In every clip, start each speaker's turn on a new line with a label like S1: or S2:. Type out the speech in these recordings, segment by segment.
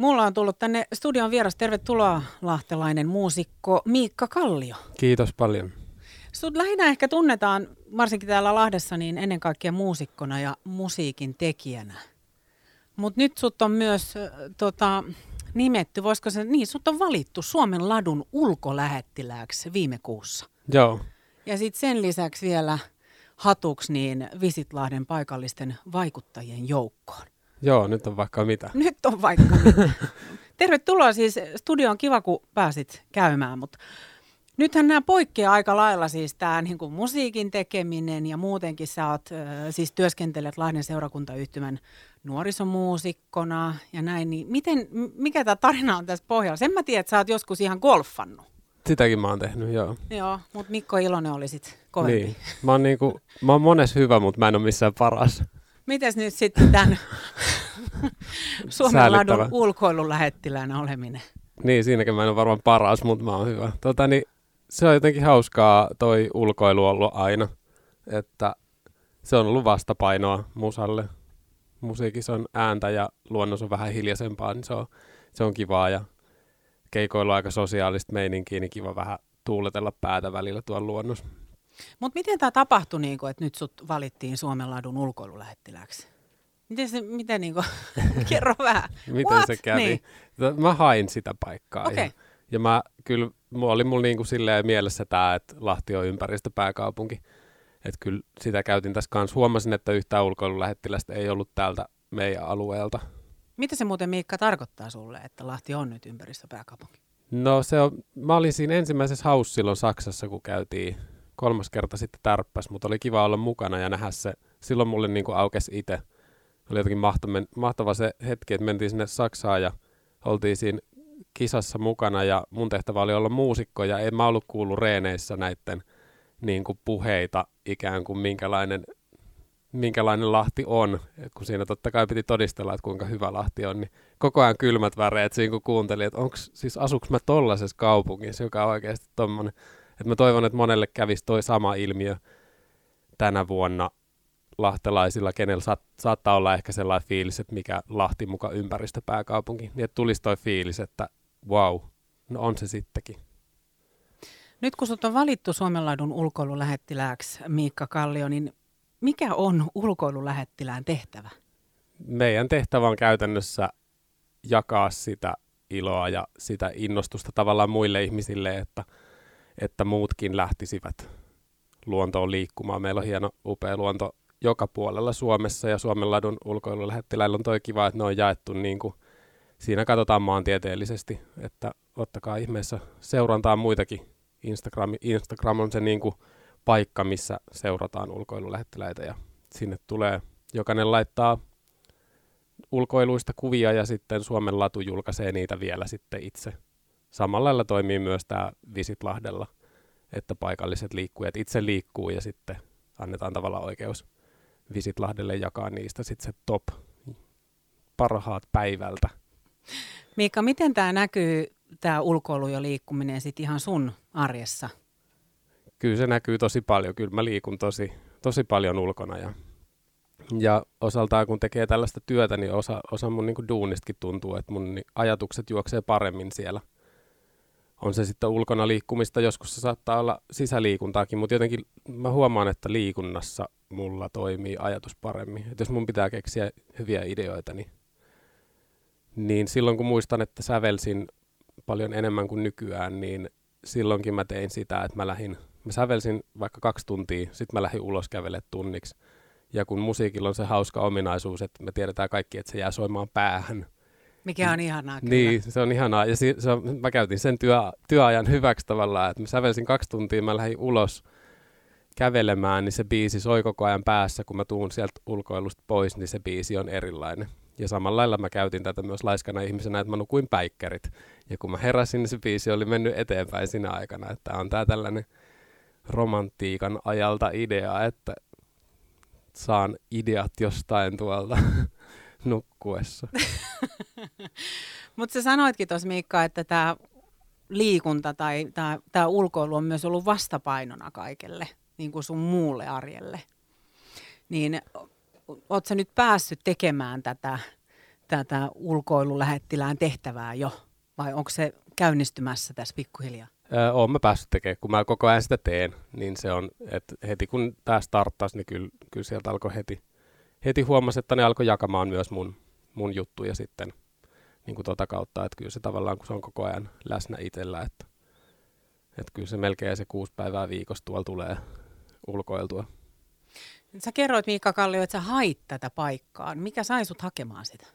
S1: Mulla on tullut tänne studion vieras. Tervetuloa lahtelainen muusikko Miikka Kallio.
S2: Kiitos paljon.
S1: Sut lähinnä ehkä tunnetaan, varsinkin täällä Lahdessa, niin ennen kaikkea muusikkona ja musiikin tekijänä. Mutta nyt sut on myös äh, tota, nimetty, voisiko se, niin sut on valittu Suomen ladun ulkolähettilääksi viime kuussa.
S2: Joo.
S1: Ja sitten sen lisäksi vielä hatuksi niin Visitlahden paikallisten vaikuttajien joukkoon.
S2: Joo, nyt on vaikka mitä.
S1: Nyt on vaikka mitä. Tervetuloa siis studioon, kiva kun pääsit käymään, mutta nythän nämä poikkeaa aika lailla siis tämä niin kuin musiikin tekeminen ja muutenkin sä oot, siis työskentelet Lahden seurakuntayhtymän nuorisomuusikkona ja näin, niin miten, mikä tämä tarina on tässä pohjalla? Sen mä tiedän, että sä oot joskus ihan golfannut.
S2: Sitäkin mä oon tehnyt, joo.
S1: Joo, mutta Mikko Ilonen oli sit kovempi.
S2: Niin. Mä oon, niinku, mä oon mones hyvä, mutta mä en ole missään paras.
S1: Mites nyt sitten tämän Suomen ladun ulkoilulähettiläänä oleminen?
S2: Niin, siinäkin mä en ole varmaan paras, mutta mä oon hyvä. Tota, niin, se on jotenkin hauskaa toi ulkoilu ollut aina, että se on ollut vastapainoa musalle. Musiikissa on ääntä ja luonnos on vähän hiljaisempaa, niin se on, se on kivaa ja keikoilu aika sosiaalista meininkiä, niin kiva vähän tuuletella päätä välillä tuolla luonnossa.
S1: Mutta miten tämä tapahtui, niin kun, että nyt sut valittiin Suomen ladun ulkoilulähettiläksi? Miten se, miten niin kuin, kerro vähän.
S2: miten What? se kävi? Niin. Mä hain sitä paikkaa.
S1: Okay.
S2: Ja, ja mä kyllä, mulla oli mulla niinku silleen mielessä tämä, että Lahti on ympäristöpääkaupunki. Että kyllä sitä käytin tässä kanssa. Huomasin, että yhtään ulkoilulähettilästä ei ollut täältä meidän alueelta.
S1: Mitä se muuten Miikka tarkoittaa sulle, että Lahti on nyt ympäristöpääkaupunki?
S2: No se on, mä olin siinä ensimmäisessä haussa silloin Saksassa, kun käytiin kolmas kerta sitten tärppäs, mutta oli kiva olla mukana ja nähdä se. Silloin mulle niin kuin aukesi itse. Oli jotenkin mahtava, mahtava se hetki, että mentiin sinne Saksaan ja oltiin siinä kisassa mukana ja mun tehtävä oli olla muusikko ja en mä ollut kuullut reeneissä näiden niin kuin puheita ikään kuin minkälainen, minkälainen Lahti on, kun siinä totta kai piti todistella, että kuinka hyvä Lahti on, niin koko ajan kylmät väreet siinä kun kuuntelin, että onks, siis asuks mä tollaisessa kaupungissa, joka on oikeasti tommonen et mä toivon, että monelle kävisi toi sama ilmiö tänä vuonna lahtelaisilla, kenellä saat, saattaa olla ehkä sellainen fiilis, että mikä Lahti muka ympäristöpääkaupunki, niin että tulisi toi fiilis, että wow, no on se sittenkin.
S1: Nyt kun sut on valittu Suomenlaidun ulkoilulähettilääksi, Miikka Kallio, niin mikä on ulkoilulähettilään tehtävä?
S2: Meidän tehtävä on käytännössä jakaa sitä iloa ja sitä innostusta tavallaan muille ihmisille, että – että muutkin lähtisivät luontoon liikkumaan. Meillä on hieno, upea luonto joka puolella Suomessa ja Suomen ladun ulkoilulähettiläillä on toi kiva, että ne on jaettu niin kuin, siinä katsotaan maantieteellisesti, että ottakaa ihmeessä seurantaa muitakin. Instagram, Instagram on se niin kuin paikka, missä seurataan ulkoilulähettiläitä ja sinne tulee, jokainen laittaa ulkoiluista kuvia ja sitten Suomen latu julkaisee niitä vielä sitten itse samalla lailla toimii myös tämä Visit Lahdella, että paikalliset liikkujat itse liikkuu ja sitten annetaan tavallaan oikeus Visit Lahdelle jakaa niistä sitten se top parhaat päivältä.
S1: Miikka, miten tämä näkyy, tämä ulkoilu ja liikkuminen sitten ihan sun arjessa?
S2: Kyllä se näkyy tosi paljon. Kyllä mä liikun tosi, tosi paljon ulkona ja, ja osaltaan kun tekee tällaista työtä, niin osa, osa mun niin duunistakin tuntuu, että mun ajatukset juoksee paremmin siellä – on se sitten ulkona liikkumista, joskus se saattaa olla sisäliikuntaakin, mutta jotenkin mä huomaan, että liikunnassa mulla toimii ajatus paremmin. Et jos mun pitää keksiä hyviä ideoita, niin, niin silloin kun muistan, että sävelsin paljon enemmän kuin nykyään, niin silloinkin mä tein sitä, että mä lähdin, mä sävelsin vaikka kaksi tuntia, sitten mä lähdin ulos kävelemään tunniksi. Ja kun musiikilla on se hauska ominaisuus, että me tiedetään kaikki, että se jää soimaan päähän,
S1: mikä on ihanaa kyllä.
S2: Niin, se on ihanaa. Ja si- se on, mä käytin sen työ, työajan hyväksi tavallaan, että mä sävelsin kaksi tuntia, mä lähdin ulos kävelemään, niin se biisi soi koko ajan päässä. Kun mä tuun sieltä ulkoilusta pois, niin se biisi on erilainen. Ja samalla lailla mä käytin tätä myös laiskana ihmisenä, että mä nukuin päikkärit. Ja kun mä heräsin, niin se biisi oli mennyt eteenpäin siinä aikana. Että on tää tällainen romantiikan ajalta idea, että saan ideat jostain tuolta nukkuessa.
S1: Mutta sä sanoitkin tuossa Miikka, että tämä liikunta tai tämä ulkoilu on myös ollut vastapainona kaikelle, niin kuin sun muulle arjelle. Niin oot sä nyt päässyt tekemään tätä, tätä ulkoilulähettilään tehtävää jo? Vai onko se käynnistymässä tässä pikkuhiljaa?
S2: Öö, oon päässyt tekemään, kun mä koko ajan sitä teen, niin se on, että heti kun tämä starttasi, niin kyllä, kyllä sieltä alkoi heti, heti huomasi, että ne alkoi jakamaan myös mun, mun juttuja sitten niin kuin tota kautta, että kyllä se tavallaan, kun se on koko ajan läsnä itsellä, että, että kyllä se melkein se kuusi päivää viikossa tuolla tulee ulkoiltua.
S1: Sä kerroit Miikka Kallio, että sä hait tätä paikkaa. Mikä sai sut hakemaan sitä?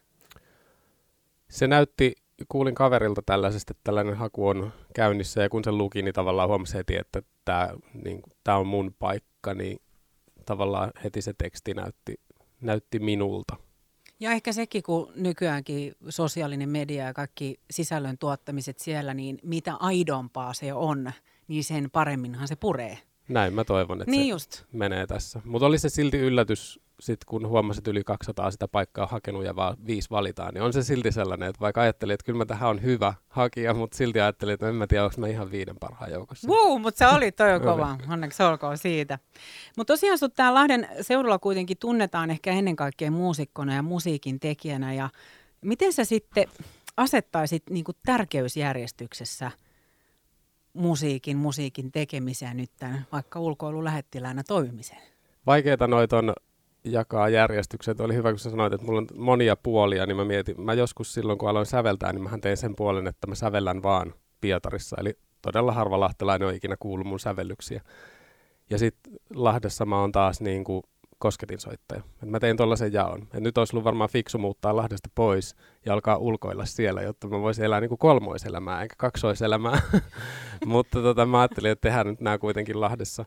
S2: Se näytti, kuulin kaverilta tällaisesta, että tällainen haku on käynnissä ja kun se luki, niin tavallaan huomasi heti, että tämä niin, tää on mun paikka, niin tavallaan heti se teksti näytti, näytti minulta.
S1: Ja ehkä sekin, kun nykyäänkin sosiaalinen media ja kaikki sisällön tuottamiset siellä, niin mitä aidompaa se on, niin sen paremminhan se puree.
S2: Näin mä toivon, että
S1: niin
S2: se
S1: just.
S2: menee tässä. Mutta oli se silti yllätys, sit kun huomasit, että yli 200 sitä paikkaa hakenut ja vaan viisi valitaan, niin on se silti sellainen, että vaikka ajattelin, että kyllä mä tähän on hyvä hakija, mutta silti ajattelin, että en mä tiedä, onko mä ihan viiden parhaan joukossa.
S1: Wow, mutta se oli toi kova. Onneksi olkoon siitä. Mutta tosiaan sut tää Lahden seudulla kuitenkin tunnetaan ehkä ennen kaikkea muusikkona ja musiikin tekijänä. Ja miten sä sitten asettaisit niinku tärkeysjärjestyksessä – musiikin, musiikin tekemiseen nyt tämän vaikka ulkoilulähettiläänä toimimiseen?
S2: Vaikeita noita on jakaa järjestykset. Oli hyvä, kun sä sanoit, että mulla on monia puolia, niin mä mietin, mä joskus silloin, kun aloin säveltää, niin mä tein sen puolen, että mä sävellän vaan Pietarissa. Eli todella harva lahtelainen on ikinä kuullut mun sävellyksiä. Ja sitten Lahdessa mä oon taas niin kuin kosketinsoittaja. Et mä tein tuollaisen jaon. Et nyt olisi ollut varmaan fiksu muuttaa Lahdesta pois ja alkaa ulkoilla siellä, jotta mä voisin elää niin kuin kolmoiselämää eikä kaksoiselämää. Mutta tota, mä ajattelin, että tehdään nyt nämä kuitenkin Lahdessa.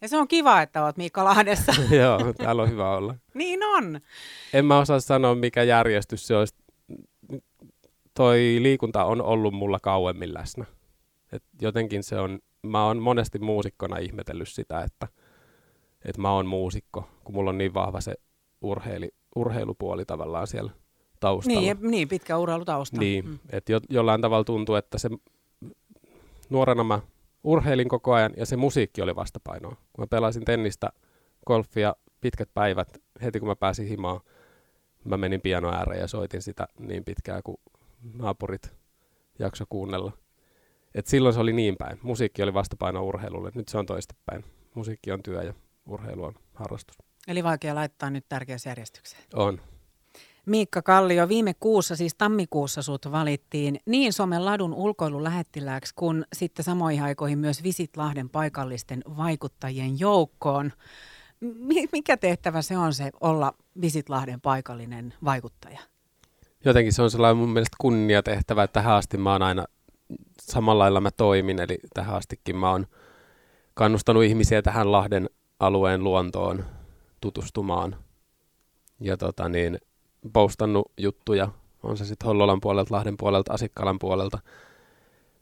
S1: Ja se on kiva, että oot Miikka Lahdessa.
S2: Joo, täällä on hyvä olla.
S1: niin on.
S2: En mä osaa sanoa, mikä järjestys se olisi. Toi liikunta on ollut mulla kauemmin läsnä. Et jotenkin se on, mä oon monesti muusikkona ihmetellyt sitä, että – että mä oon muusikko, kun mulla on niin vahva se urheili, urheilupuoli tavallaan siellä taustalla.
S1: Niin, niin pitkä urheilutausta.
S2: Niin, mm. että jo, jollain tavalla tuntuu, että se nuorena mä urheilin koko ajan ja se musiikki oli vastapainoa. Kun mä pelasin tennistä, golfia pitkät päivät, heti kun mä pääsin himaan, mä menin piano ääreen ja soitin sitä niin pitkään kuin naapurit jakso kuunnella. Et silloin se oli niin päin. Musiikki oli vastapaino urheilulle, nyt se on toistepäin. Musiikki on työ ja urheilu on harrastus.
S1: Eli vaikea laittaa nyt tärkeässä järjestykseen.
S2: On.
S1: Miikka Kallio, viime kuussa, siis tammikuussa sut valittiin niin Suomen ladun ulkoilulähettilääksi kuin sitten samoihin aikoihin myös Visit Lahden paikallisten vaikuttajien joukkoon. Mikä tehtävä se on se olla Visit Lahden paikallinen vaikuttaja?
S2: Jotenkin se on sellainen mun mielestä kunniatehtävä, että tähän asti mä oon aina samalla lailla mä toimin, eli tähän astikin mä oon kannustanut ihmisiä tähän Lahden alueen luontoon tutustumaan. Ja tota niin, postannut juttuja, on se sitten Hollolan puolelta, Lahden puolelta, Asikkalan puolelta.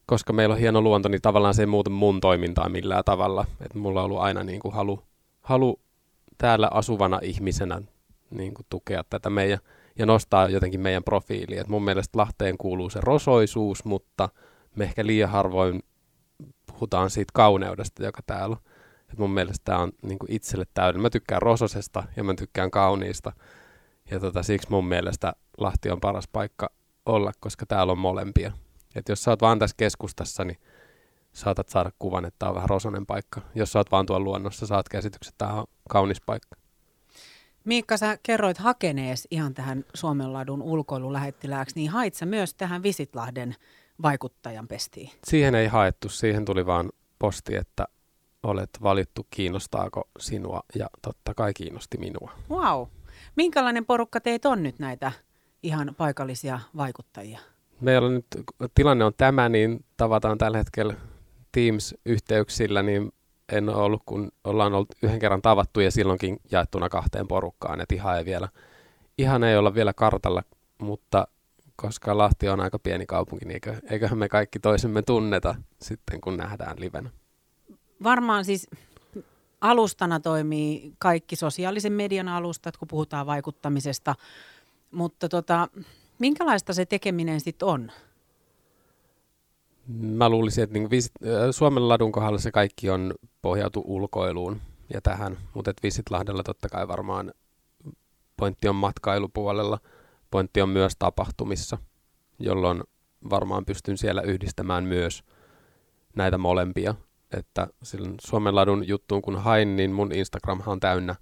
S2: Koska meillä on hieno luonto, niin tavallaan se ei muuta mun toimintaa millään tavalla. Et mulla on ollut aina niin kuin halu, halu täällä asuvana ihmisenä niin kuin tukea tätä meidän ja nostaa jotenkin meidän profiiliä. Et mun mielestä Lahteen kuuluu se rosoisuus, mutta me ehkä liian harvoin puhutaan siitä kauneudesta, joka täällä on. Et mun mielestä tämä on niin kuin itselle täydellinen. Mä tykkään rososesta ja mä tykkään kauniista. Ja tota, siksi mun mielestä Lahti on paras paikka olla, koska täällä on molempia. Et jos sä oot vaan tässä keskustassa, niin saatat saada kuvan, että tämä on vähän rosonen paikka. Jos sä oot vaan tuolla luonnossa, saat käsitykset, että tämä on kaunis paikka.
S1: Miikka, sä kerroit hakenees ihan tähän Suomenladun ulkoilulähettilääksi, niin hait sä myös tähän Visitlahden vaikuttajan pestiin?
S2: Siihen ei haettu, siihen tuli vaan posti, että olet valittu, kiinnostaako sinua ja totta kai kiinnosti minua.
S1: Wow. Minkälainen porukka teet on nyt näitä ihan paikallisia vaikuttajia?
S2: Meillä on nyt, tilanne on tämä, niin tavataan tällä hetkellä Teams-yhteyksillä, niin en ole ollut, kun ollaan ollut yhden kerran tavattu ja silloinkin jaettuna kahteen porukkaan, että ihan ei vielä, ihan ei olla vielä kartalla, mutta koska Lahti on aika pieni kaupunki, niin eikö, eiköhän me kaikki toisemme tunneta sitten, kun nähdään livenä
S1: varmaan siis alustana toimii kaikki sosiaalisen median alustat, kun puhutaan vaikuttamisesta, mutta tota, minkälaista se tekeminen sitten on?
S2: Mä luulisin, että niin visit, Suomen ladun kohdalla se kaikki on pohjautu ulkoiluun ja tähän, mutta Visitlahdella totta kai varmaan pointti on matkailupuolella, pointti on myös tapahtumissa, jolloin varmaan pystyn siellä yhdistämään myös näitä molempia. Että silloin Suomenladun juttuun kun hain, niin mun Instagramhan on täynnä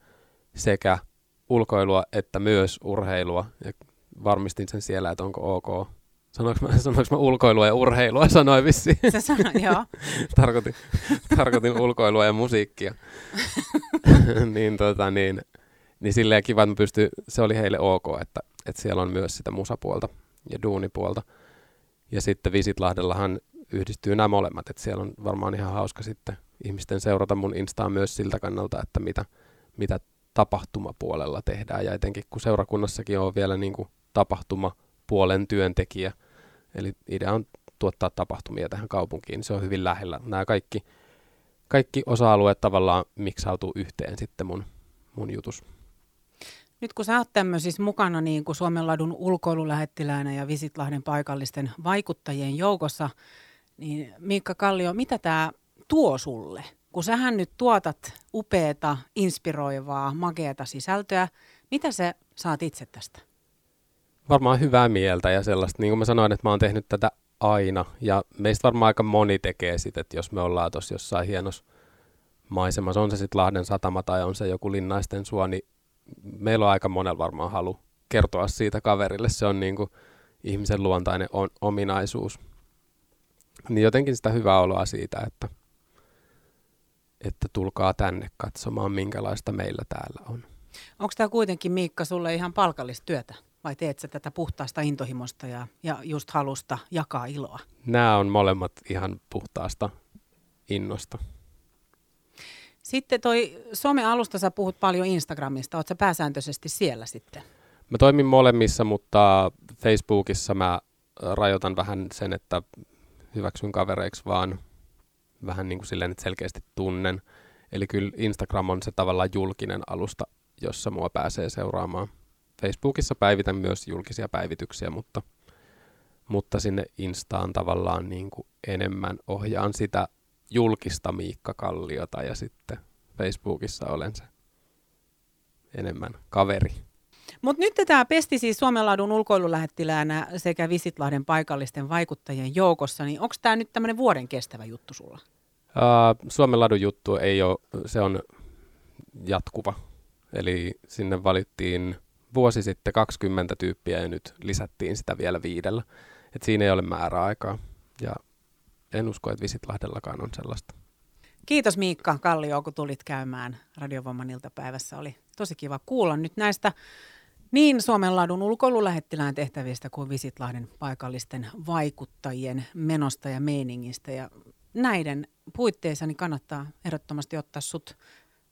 S2: sekä ulkoilua että myös urheilua. Ja varmistin sen siellä, että onko ok. Sanoinko mä, sanoinko mä ulkoilua ja urheilua? Sanoin vissiin.
S1: Se sanoi, joo.
S2: tarkoitin, tarkoitin ulkoilua ja musiikkia. niin, tota, niin, niin silleen kiva, että pystyn, se oli heille ok, että, että siellä on myös sitä musapuolta ja duunipuolta. Ja sitten Visitlahdellahan yhdistyy nämä molemmat, että siellä on varmaan ihan hauska sitten ihmisten seurata mun Instaa myös siltä kannalta, että mitä, mitä tapahtumapuolella tehdään. Ja etenkin kun seurakunnassakin on vielä niin kuin tapahtumapuolen työntekijä, eli idea on tuottaa tapahtumia tähän kaupunkiin, niin se on hyvin lähellä. Nämä kaikki, kaikki osa-alueet tavallaan miksautuu yhteen sitten mun, mun jutus.
S1: Nyt kun sä oot tämmöisissä mukana niin kuin Suomenladun ulkoilulähettiläänä ja Visitlahden paikallisten vaikuttajien joukossa, niin Miikka Kallio, mitä tämä tuo sulle? Kun sähän nyt tuotat upeata, inspiroivaa, makeata sisältöä, mitä sä saat itse tästä?
S2: Varmaan hyvää mieltä ja sellaista, niin kuin mä sanoin, että mä oon tehnyt tätä aina ja meistä varmaan aika moni tekee sitä, että jos me ollaan tuossa jossain hienossa maisemassa, on se sitten Lahden satama tai on se joku linnaisten suo, niin meillä on aika monella varmaan halu kertoa siitä kaverille. Se on niin kuin ihmisen luontainen on, ominaisuus. Niin jotenkin sitä hyvää oloa siitä, että, että tulkaa tänne katsomaan, minkälaista meillä täällä on.
S1: Onko tämä kuitenkin, Miikka, sulle ihan palkallista työtä? Vai teet sä tätä puhtaasta intohimosta ja, ja just halusta jakaa iloa?
S2: Nämä on molemmat ihan puhtaasta innosta.
S1: Sitten toi some-alusta sä puhut paljon Instagramista. Oletko pääsääntöisesti siellä sitten?
S2: Mä toimin molemmissa, mutta Facebookissa mä rajoitan vähän sen, että hyväksyn kavereiksi vaan vähän niin kuin silleen, että selkeästi tunnen. Eli kyllä Instagram on se tavallaan julkinen alusta, jossa mua pääsee seuraamaan. Facebookissa päivitän myös julkisia päivityksiä, mutta, mutta sinne Instaan tavallaan niin kuin enemmän ohjaan sitä julkista Miikka Kalliota ja sitten Facebookissa olen se enemmän kaveri.
S1: Mutta nyt tämä pesti siis Suomenlaadun ulkoilulähettiläänä sekä Visitlahden paikallisten vaikuttajien joukossa, niin onko tämä nyt tämmöinen vuoden kestävä juttu sulla?
S2: Uh, Suomenladun juttu ei ole, se on jatkuva. Eli sinne valittiin vuosi sitten 20 tyyppiä ja nyt lisättiin sitä vielä viidellä. Et siinä ei ole määräaikaa. Ja en usko, että Visitlahdellakaan on sellaista.
S1: Kiitos Miikka Kallio, kun tulit käymään Radiovoiman iltapäivässä. Oli tosi kiva kuulla nyt näistä niin Suomenladun ulkoilulähettilään tehtävistä kuin Visitlahden paikallisten vaikuttajien menosta ja meiningistä. Ja näiden puitteissa niin kannattaa ehdottomasti ottaa sut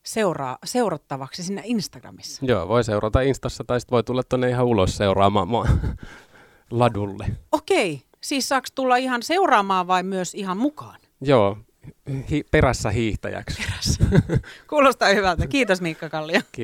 S1: seuraa, seurattavaksi sinne Instagramissa.
S2: Joo, voi seurata Instassa tai sitten voi tulla tuonne ihan ulos seuraamaan mua ladulle.
S1: Okei, siis saaks tulla ihan seuraamaan vai myös ihan mukaan?
S2: Joo, hi- perässä hiihtäjäksi.
S1: Perässä. Kuulostaa hyvältä. Kiitos Miikka Kallio.
S2: Kiitos.